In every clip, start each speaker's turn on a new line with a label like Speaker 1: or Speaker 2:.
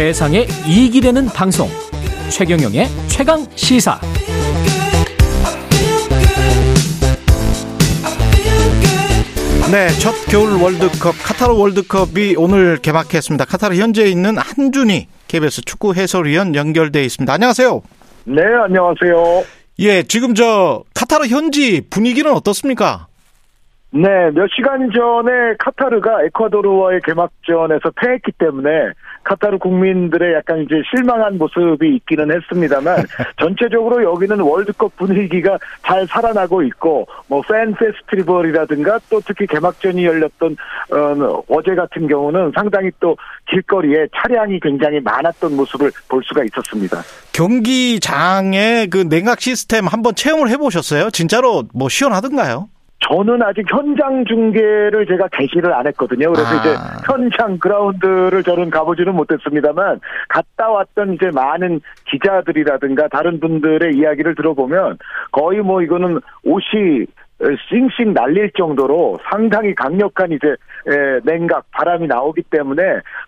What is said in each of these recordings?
Speaker 1: 세상에 이익이 되는 방송 최경영의 최강 시사
Speaker 2: 네, 첫 겨울 월드컵 카타르 월드컵이 오늘 개막했습니다. 카타르 현지에 있는 한준희 KBS 축구 해설위원 연결돼 있습니다. 안녕하세요.
Speaker 3: 네, 안녕하세요.
Speaker 2: 예, 지금 저 카타르 현지 분위기는 어떻습니까?
Speaker 3: 네, 몇 시간 전에 카타르가 에콰도르와의 개막전에서 패했기 때문에 카타르 국민들의 약간 이제 실망한 모습이 있기는 했습니다,만 전체적으로 여기는 월드컵 분위기가 잘 살아나고 있고 뭐 팬 페스티벌이라든가 또 특히 개막전이 열렸던 어, 어제 같은 경우는 상당히 또 길거리에 차량이 굉장히 많았던 모습을 볼 수가 있었습니다.
Speaker 2: 경기장의 그 냉각 시스템 한번 체험을 해보셨어요? 진짜로 뭐 시원하던가요?
Speaker 3: 저는 아직 현장 중계를 제가 개시를 안 했거든요. 그래서
Speaker 2: 아.
Speaker 3: 이제 현장 그라운드를 저는 가보지는 못했습니다만 갔다 왔던 이제 많은 기자들이라든가 다른 분들의 이야기를 들어보면 거의 뭐 이거는 옷이 싱싱 날릴 정도로 상당히 강력한 이제 에, 냉각 바람이 나오기 때문에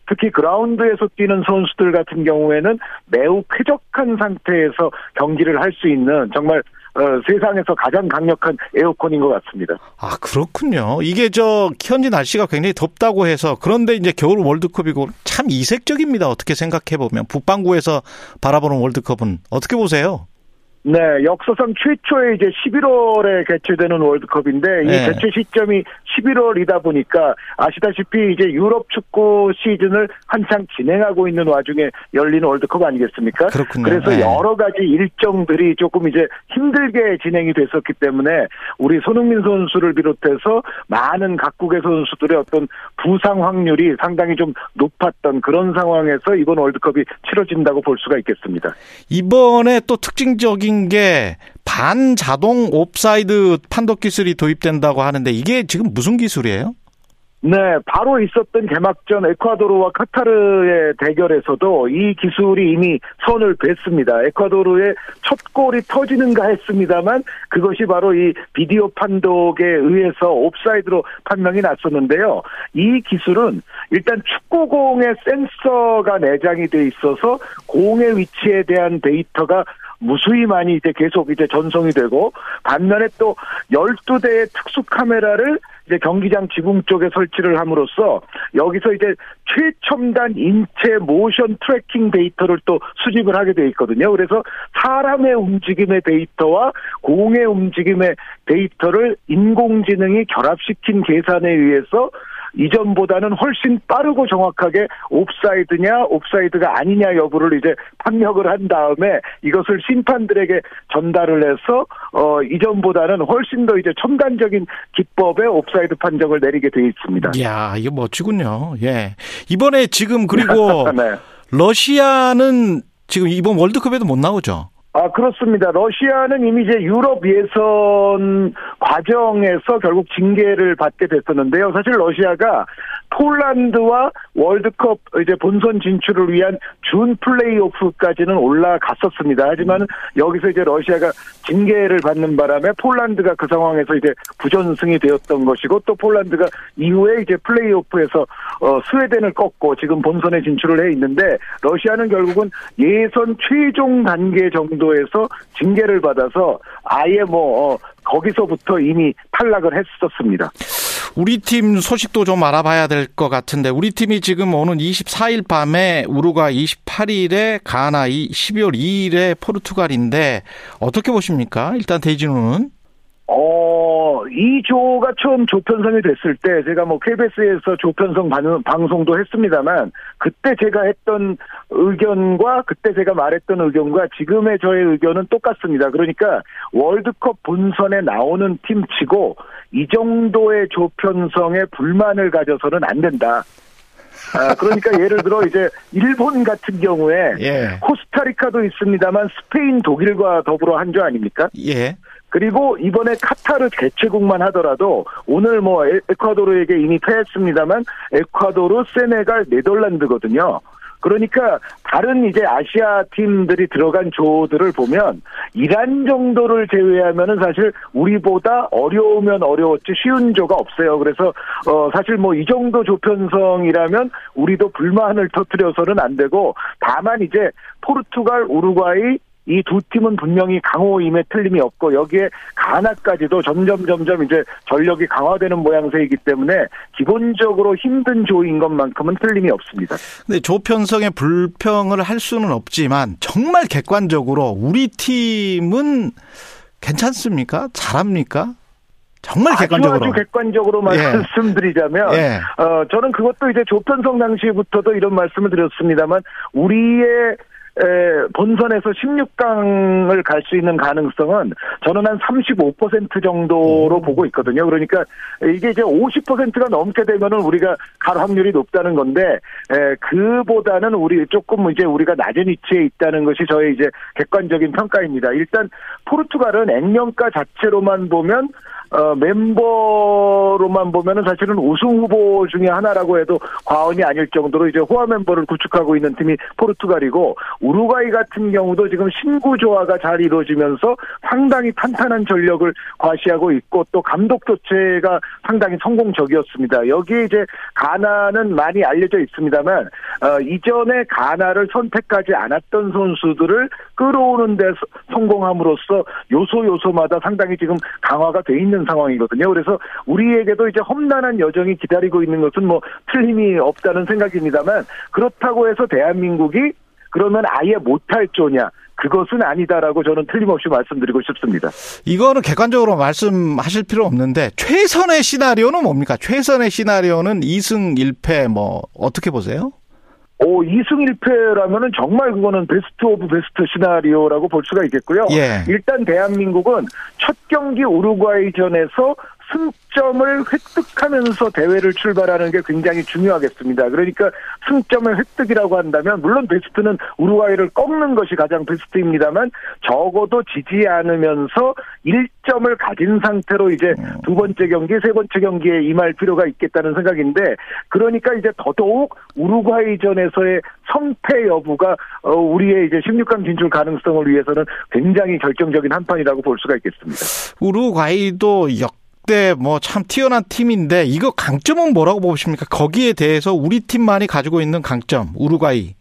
Speaker 3: 특히 그라운드에서 뛰는 선수들 같은 경우에는 매우 쾌적한 상태에서 경기를 할 수 있는 정말 어, 세상에서 가장 강력한 에어컨인 것 같습니다.
Speaker 2: 아, 그렇군요. 이게 저 현지 날씨가 굉장히 덥다고 해서 그런데 이제 겨울 월드컵이고 참 이색적입니다. 어떻게 생각해 보면 북반구에서 바라보는 월드컵은 어떻게 보세요?
Speaker 3: 네, 역사상 최초의 이제 11월에 개최되는 월드컵인데 이
Speaker 2: 네.
Speaker 3: 개최 시점이 11월이다 보니까 아시다시피 이제 유럽 축구 시즌을 한창 진행하고 있는 와중에 열리는 월드컵 아니겠습니까?
Speaker 2: 그렇군요.
Speaker 3: 그래서
Speaker 2: 네.
Speaker 3: 여러 가지 일정들이 조금 이제 힘들게 진행이 됐었기 때문에 우리 손흥민 선수를 비롯해서 많은 각국의 선수들의 어떤 부상 확률이 상당히 좀 높았던 그런 상황에서 이번 월드컵이 치러진다고 볼 수가 있겠습니다.
Speaker 2: 이번에 또 특징적인 게 반자동 옵사이드 판독 기술이 도입된다고 하는데 이게 지금 무슨 기술이에요?
Speaker 3: 네, 바로 있었던 개막전 에콰도르와 카타르의 대결에서도 이 기술이 이미 선을 뱄습니다. 에콰도르의 첫 골이 터지는가 했습니다만 그것이 바로 이 비디오 판독에 의해서 옵사이드로 판명이 났었는데요. 이 기술은 일단 축구공에 센서가 내장이 돼 있어서 공의 위치에 대한 데이터가 무수히 많이 이제 계속 이제 전송이 되고 반면에 또 12대의 특수 카메라를 이제 경기장 지붕 쪽에 설치를 함으로써 여기서 이제 최첨단 인체 motion tracking 데이터를 또 수집을 하게 돼 있거든요. 그래서 사람의 움직임의 데이터와 공의 움직임의 데이터를 인공지능이 결합시킨 계산에 의해서 이전보다는 훨씬 빠르고 정확하게 옵사이드냐 옵사이드가 아니냐 여부를 이제 판명을 한 다음에 이것을 심판들에게 전달을 해서 어 이전보다는 훨씬 더 이제 첨단적인 기법의 옵사이드 판정을 내리게 돼 있습니다.
Speaker 2: 이야, 이거 멋지군요. 예. 이번에 지금 그리고
Speaker 3: 네.
Speaker 2: 러시아는 지금 이번 월드컵에도 못 나오죠.
Speaker 3: 아, 그렇습니다. 러시아는 이미 이제 유럽 예선 과정에서 결국 징계를 받게 됐었는데요. 사실 러시아가 폴란드와 월드컵 이제 본선 진출을 위한 준 플레이오프까지는 올라갔었습니다. 하지만 여기서 이제 러시아가 징계를 받는 바람에 폴란드가 그 상황에서 이제 부전승이 되었던 것이고 또 폴란드가 이후에 이제 플레이오프에서 어, 스웨덴을 꺾고 지금 본선에 진출을 해 있는데 러시아는 결국은 예선 최종 단계 정도 에서 징계를 받아서 아예 뭐 어, 거기서부터 이미 탈락을 했었습니다.
Speaker 2: 우리 팀 소식도 좀 알아봐야 될 것 같은데 우리 팀이 지금 오는 24일 밤에 우루과 28일에 가나, 12월 2일에 포르투갈인데 어떻게 보십니까? 일단 대진우는
Speaker 3: 어, 이 조가 처음 조편성이 됐을 때 제가 뭐 KBS에서 조편성 방- 방송도 했습니다만 그때 제가 했던 의견과 그때 제가 말했던 의견과 지금의 저의 의견은 똑같습니다. 그러니까 월드컵 본선에 나오는 팀 치고 이 정도의 조편성에 불만을 가져서는 안 된다. 아, 그러니까 예를 들어 이제 일본 같은 경우에
Speaker 2: 예.
Speaker 3: 코스타리카도 있습니다만 스페인, 독일과 더불어 한 조 아닙니까?
Speaker 2: 예.
Speaker 3: 그리고 이번에 카타르 개최국만 하더라도 오늘 뭐 에- 에콰도르에게 이미 패했습니다만 에콰도르, 세네갈, 네덜란드거든요. 그러니까 다른 이제 아시아 팀들이 들어간 조들을 보면 이란 정도를 제외하면은 사실 우리보다 어려우면 어려웠지 쉬운 조가 없어요. 그래서 어 사실 뭐 이 정도 조편성이라면 우리도 불만을 터뜨려서는 안 되고 다만 이제 포르투갈, 우루과이 이 두 팀은 분명히 강호임에 틀림이 없고 여기에 가나까지도 점점 점점 이제 전력이 강화되는 모양새이기 때문에 기본적으로 힘든 조인 것만큼은 틀림이 없습니다.
Speaker 2: 근데 조편성의 불평을 할 수는 없지만 정말 객관적으로 우리 팀은 괜찮습니까? 잘합니까? 정말 객관적으로.
Speaker 3: 아주, 객관적으로 예. 말씀드리자면, 예. 어, 저는 그것도 이제 조편성 당시부터도 이런 말씀을 드렸습니다만, 우리의 에, 본선에서 16강을 갈 수 있는 가능성은 저는 한 35% 정도로 음. 보고 있거든요. 그러니까 이게 이제 50%가 넘게 되면은 우리가 갈 확률이 높다는 건데 에, 그보다는 우리 조금 이제 우리가 낮은 위치에 있다는 것이 저의 이제 객관적인 평가입니다. 일단 포르투갈은 액면가 자체로만 보면 어, 멤버로만 보면은 사실은 우승 후보 중에 하나라고 해도 과언이 아닐 정도로 이제 호화 멤버를 구축하고 있는 팀이 포르투갈이고 우루과이 같은 경우도 지금 신구 조화가 잘 이루어지면서 상당히 탄탄한 전력을 과시하고 있고 또 감독 교체가 상당히 성공적이었습니다. 여기에 이제 가나는 많이 알려져 있습니다만 어, 이전에 가나를 선택하지 않았던 선수들을 끌어오는 데 성공함으로써 요소 요소마다 상당히 지금 강화가 돼 있는 상황이거든요. 그래서 우리에게도 이제 험난한 여정이 기다리고 있는 것은 뭐 틀림이 없다는 생각입니다만 그렇다고 해서 대한민국이 그러면 아예 못할 조냐? 그것은 아니다라고 저는 틀림없이 말씀드리고 싶습니다.
Speaker 2: 이거는 객관적으로 말씀하실 필요 없는데 최선의 시나리오는 뭡니까? 최선의 시나리오는 2승 1패 뭐 어떻게 보세요?
Speaker 3: 오, 2승 1패라면은 정말 그거는 best of best 시나리오라고 볼 수가 있겠고요. 예. 일단 대한민국은 첫 경기 우루과이전에서 승점을 획득하면서 대회를 출발하는 게 굉장히 중요하겠습니다. 그러니까 승점의 획득이라고 한다면 물론 베스트는 우루과이를 꺾는 것이 가장 베스트입니다만 적어도 지지 않으면서 1점을 가진 상태로 이제 두 번째 경기, 세 번째 경기에 임할 필요가 있겠다는 생각인데 그러니까 이제 더더욱 우루과이전에서의 성패 여부가 어, 우리의 이제 16강 진출 가능성을 위해서는 굉장히 결정적인 한 판이라고 볼 수가 있겠습니다.
Speaker 2: 우루과이도 역 역대 뭐참 뛰어난 팀인데 이거 강점은 뭐라고 보십니까? 거기에 대해서 우리 팀만이 가지고 있는 강점 우루과이.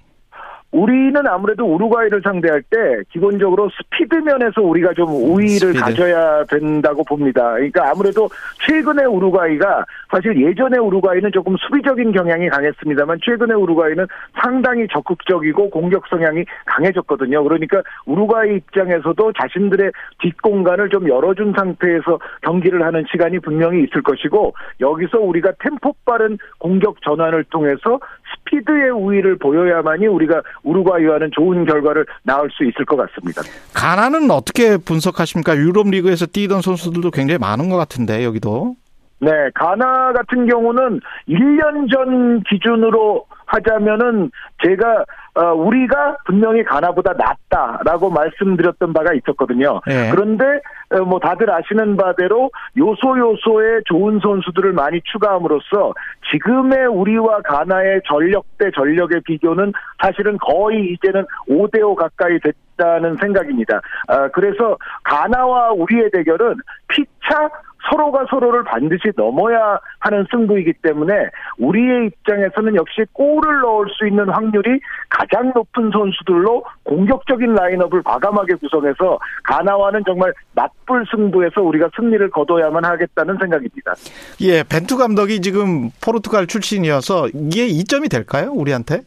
Speaker 3: 우리는 아무래도 우루과이를 상대할 때 기본적으로 스피드 면에서 우리가 좀 우위를 스피드. 가져야 된다고 봅니다. 그러니까 아무래도 최근의 우루과이가 사실 예전의 우루과이는 조금 수비적인 경향이 강했습니다만 최근의 우루과이는 상당히 적극적이고 공격 성향이 강해졌거든요. 그러니까 우루과이 입장에서도 자신들의 뒷공간을 좀 열어준 상태에서 경기를 하는 시간이 분명히 있을 것이고 여기서 우리가 템포 빠른 공격 전환을 통해서 스피드의 우위를 보여야만이 우리가 우루과이와는 좋은 결과를 낳을 수 있을 것 같습니다.
Speaker 2: 가나는 어떻게 분석하십니까? 유럽 리그에서 뛰던 선수들도 굉장히 많은 것 같은데 여기도.
Speaker 3: 네, 가나 같은 경우는 1년 전 기준으로 하자면은 제가 어, 우리가 분명히 가나보다 낫다라고 말씀드렸던 바가 있었거든요. 네. 그런데 어, 뭐 다들 아시는 바대로 요소 요소의 좋은 선수들을 많이 추가함으로써 지금의 우리와 가나의 전력 대 전력의 비교는 사실은 거의 이제는 5대5 가까이 됐다는 생각입니다. 아, 그래서 가나와 우리의 대결은 피차 서로가 서로를 반드시 넘어야 하는 승부이기 때문에 우리의 입장에서는 역시 골을 넣을 수 있는 확률이 가장 높은 선수들로 공격적인 라인업을 과감하게 구성해서 가나와는 정말 맞불 승부에서 우리가 승리를 거둬야만 하겠다는 생각입니다.
Speaker 2: 예, 벤투 감독이 지금 포르투갈 출신이어서 이게 이점이 될까요? 우리한테?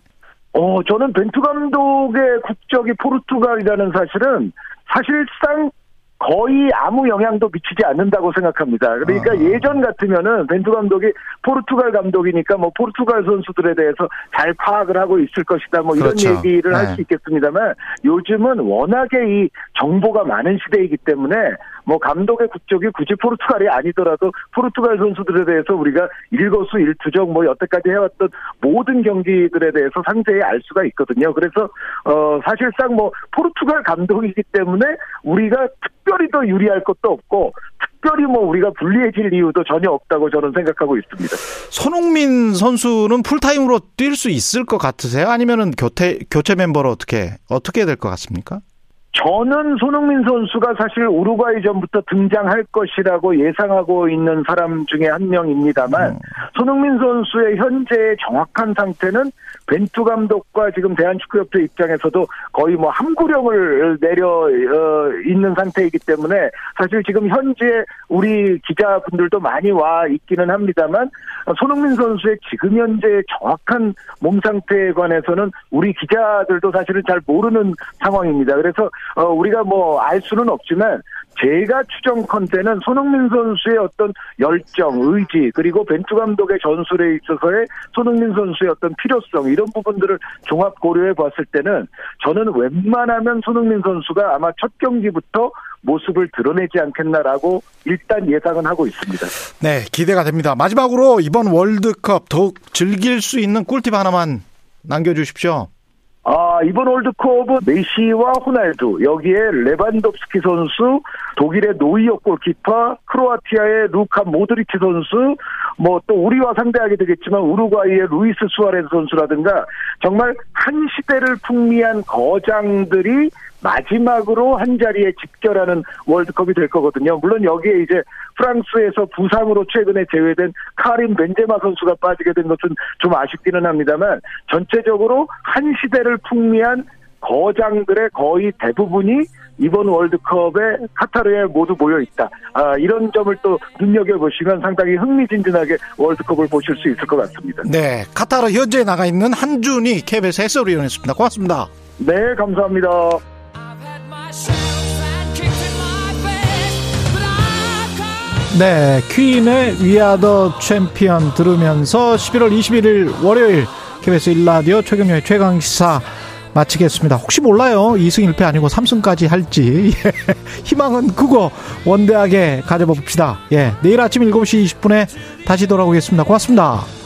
Speaker 3: 어, 저는 벤투 감독의 국적이 포르투갈이라는 사실은 사실상 거의 아무 영향도 미치지 않는다고 생각합니다. 그러니까 아. 예전 같으면은 벤투 감독이 포르투갈 감독이니까 뭐 포르투갈 선수들에 대해서 잘 파악을 하고 있을 것이다 뭐 이런 그렇죠. 얘기를 네. 할수 있겠습니다만 요즘은 워낙에 이 정보가 많은 시대이기 때문에 뭐 감독의 국적이 굳이 포르투갈이 아니더라도 포르투갈 선수들에 대해서 우리가 일거수 일투족 뭐 여태까지 해왔던 모든 경기들에 대해서 상세히 알 수가 있거든요. 그래서 어 사실상 뭐 포르투갈 감독이기 때문에 우리가 특별히 더 유리할 것도 없고 특별히 뭐 우리가 불리해질 이유도 전혀 없다고 저는 생각하고 있습니다.
Speaker 2: 손흥민 선수는 풀타임으로 뛸 수 있을 것 같으세요? 아니면은 교체 교체 멤버로 어떻게 어떻게 될 것 같습니까?
Speaker 3: 저는 손흥민 선수가 사실 우루과이전부터 등장할 것이라고 예상하고 있는 사람 중에 한 명입니다만 음. 손흥민 선수의 현재의 정확한 상태는 벤투 감독과 지금 대한축구협회 입장에서도 거의 뭐 함구령을 내려 어, 있는 상태이기 때문에 사실 지금 현재 우리 기자분들도 많이 와 있기는 합니다만 손흥민 선수의 지금 현재 정확한 몸 상태에 관해서는 우리 기자들도 사실은 잘 모르는 상황입니다. 그래서 어, 우리가 뭐 알 수는 없지만 제가 추정컨대는 손흥민 선수의 어떤 열정, 의지 그리고 벤투 감독의 전술에 있어서의 손흥민 선수의 어떤 필요성 이런 부분들을 종합 고려해 봤을 때는 저는 웬만하면 손흥민 선수가 아마 첫 경기부터 모습을 드러내지 않겠나라고 일단 예상은 하고 있습니다.
Speaker 2: 네, 기대가 됩니다. 마지막으로 이번 월드컵 더욱 즐길 수 있는 꿀팁 하나만 남겨주십시오.
Speaker 3: 아, 이번 월드컵은 메시와 호날두, 여기에 레반덥스키 선수, 독일의 노이어 골키퍼, 크로아티아의 루카 모드리치 선수, 뭐 또 우리와 상대하게 되겠지만 우루과이의 루이스 수아레스 선수라든가 정말 한 시대를 풍미한 거장들이 마지막으로 한 자리에 집결하는 월드컵이 될 거거든요. 물론 여기에 이제 프랑스에서 부상으로 최근에 제외된 카린 벤제마 선수가 빠지게 된 것은 좀 아쉽기는 합니다만 전체적으로 한 시대를 풍미한 거장들의 거의 대부분이 이번 월드컵에 카타르에 모두 모여 있다. 아, 이런 점을 또 눈여겨 보시면 상당히 흥미진진하게 월드컵을 보실 수 있을 것 같습니다.
Speaker 2: 네, 카타르 현재 나가 있는 한준이 KBS 해설위원이었습니다. 고맙습니다.
Speaker 3: 네, 감사합니다.
Speaker 1: 네, 퀸의 위아더 챔피언 들으면서 11월 21일 월요일 KBS 1라디오 최경영의 최강시사 마치겠습니다. 혹시 몰라요. 2승 1패 아니고 3승까지 할지. 예. 희망은 그거 원대하게 가져봅시다. 예. 내일 아침 7시 20분에 다시 돌아오겠습니다. 고맙습니다.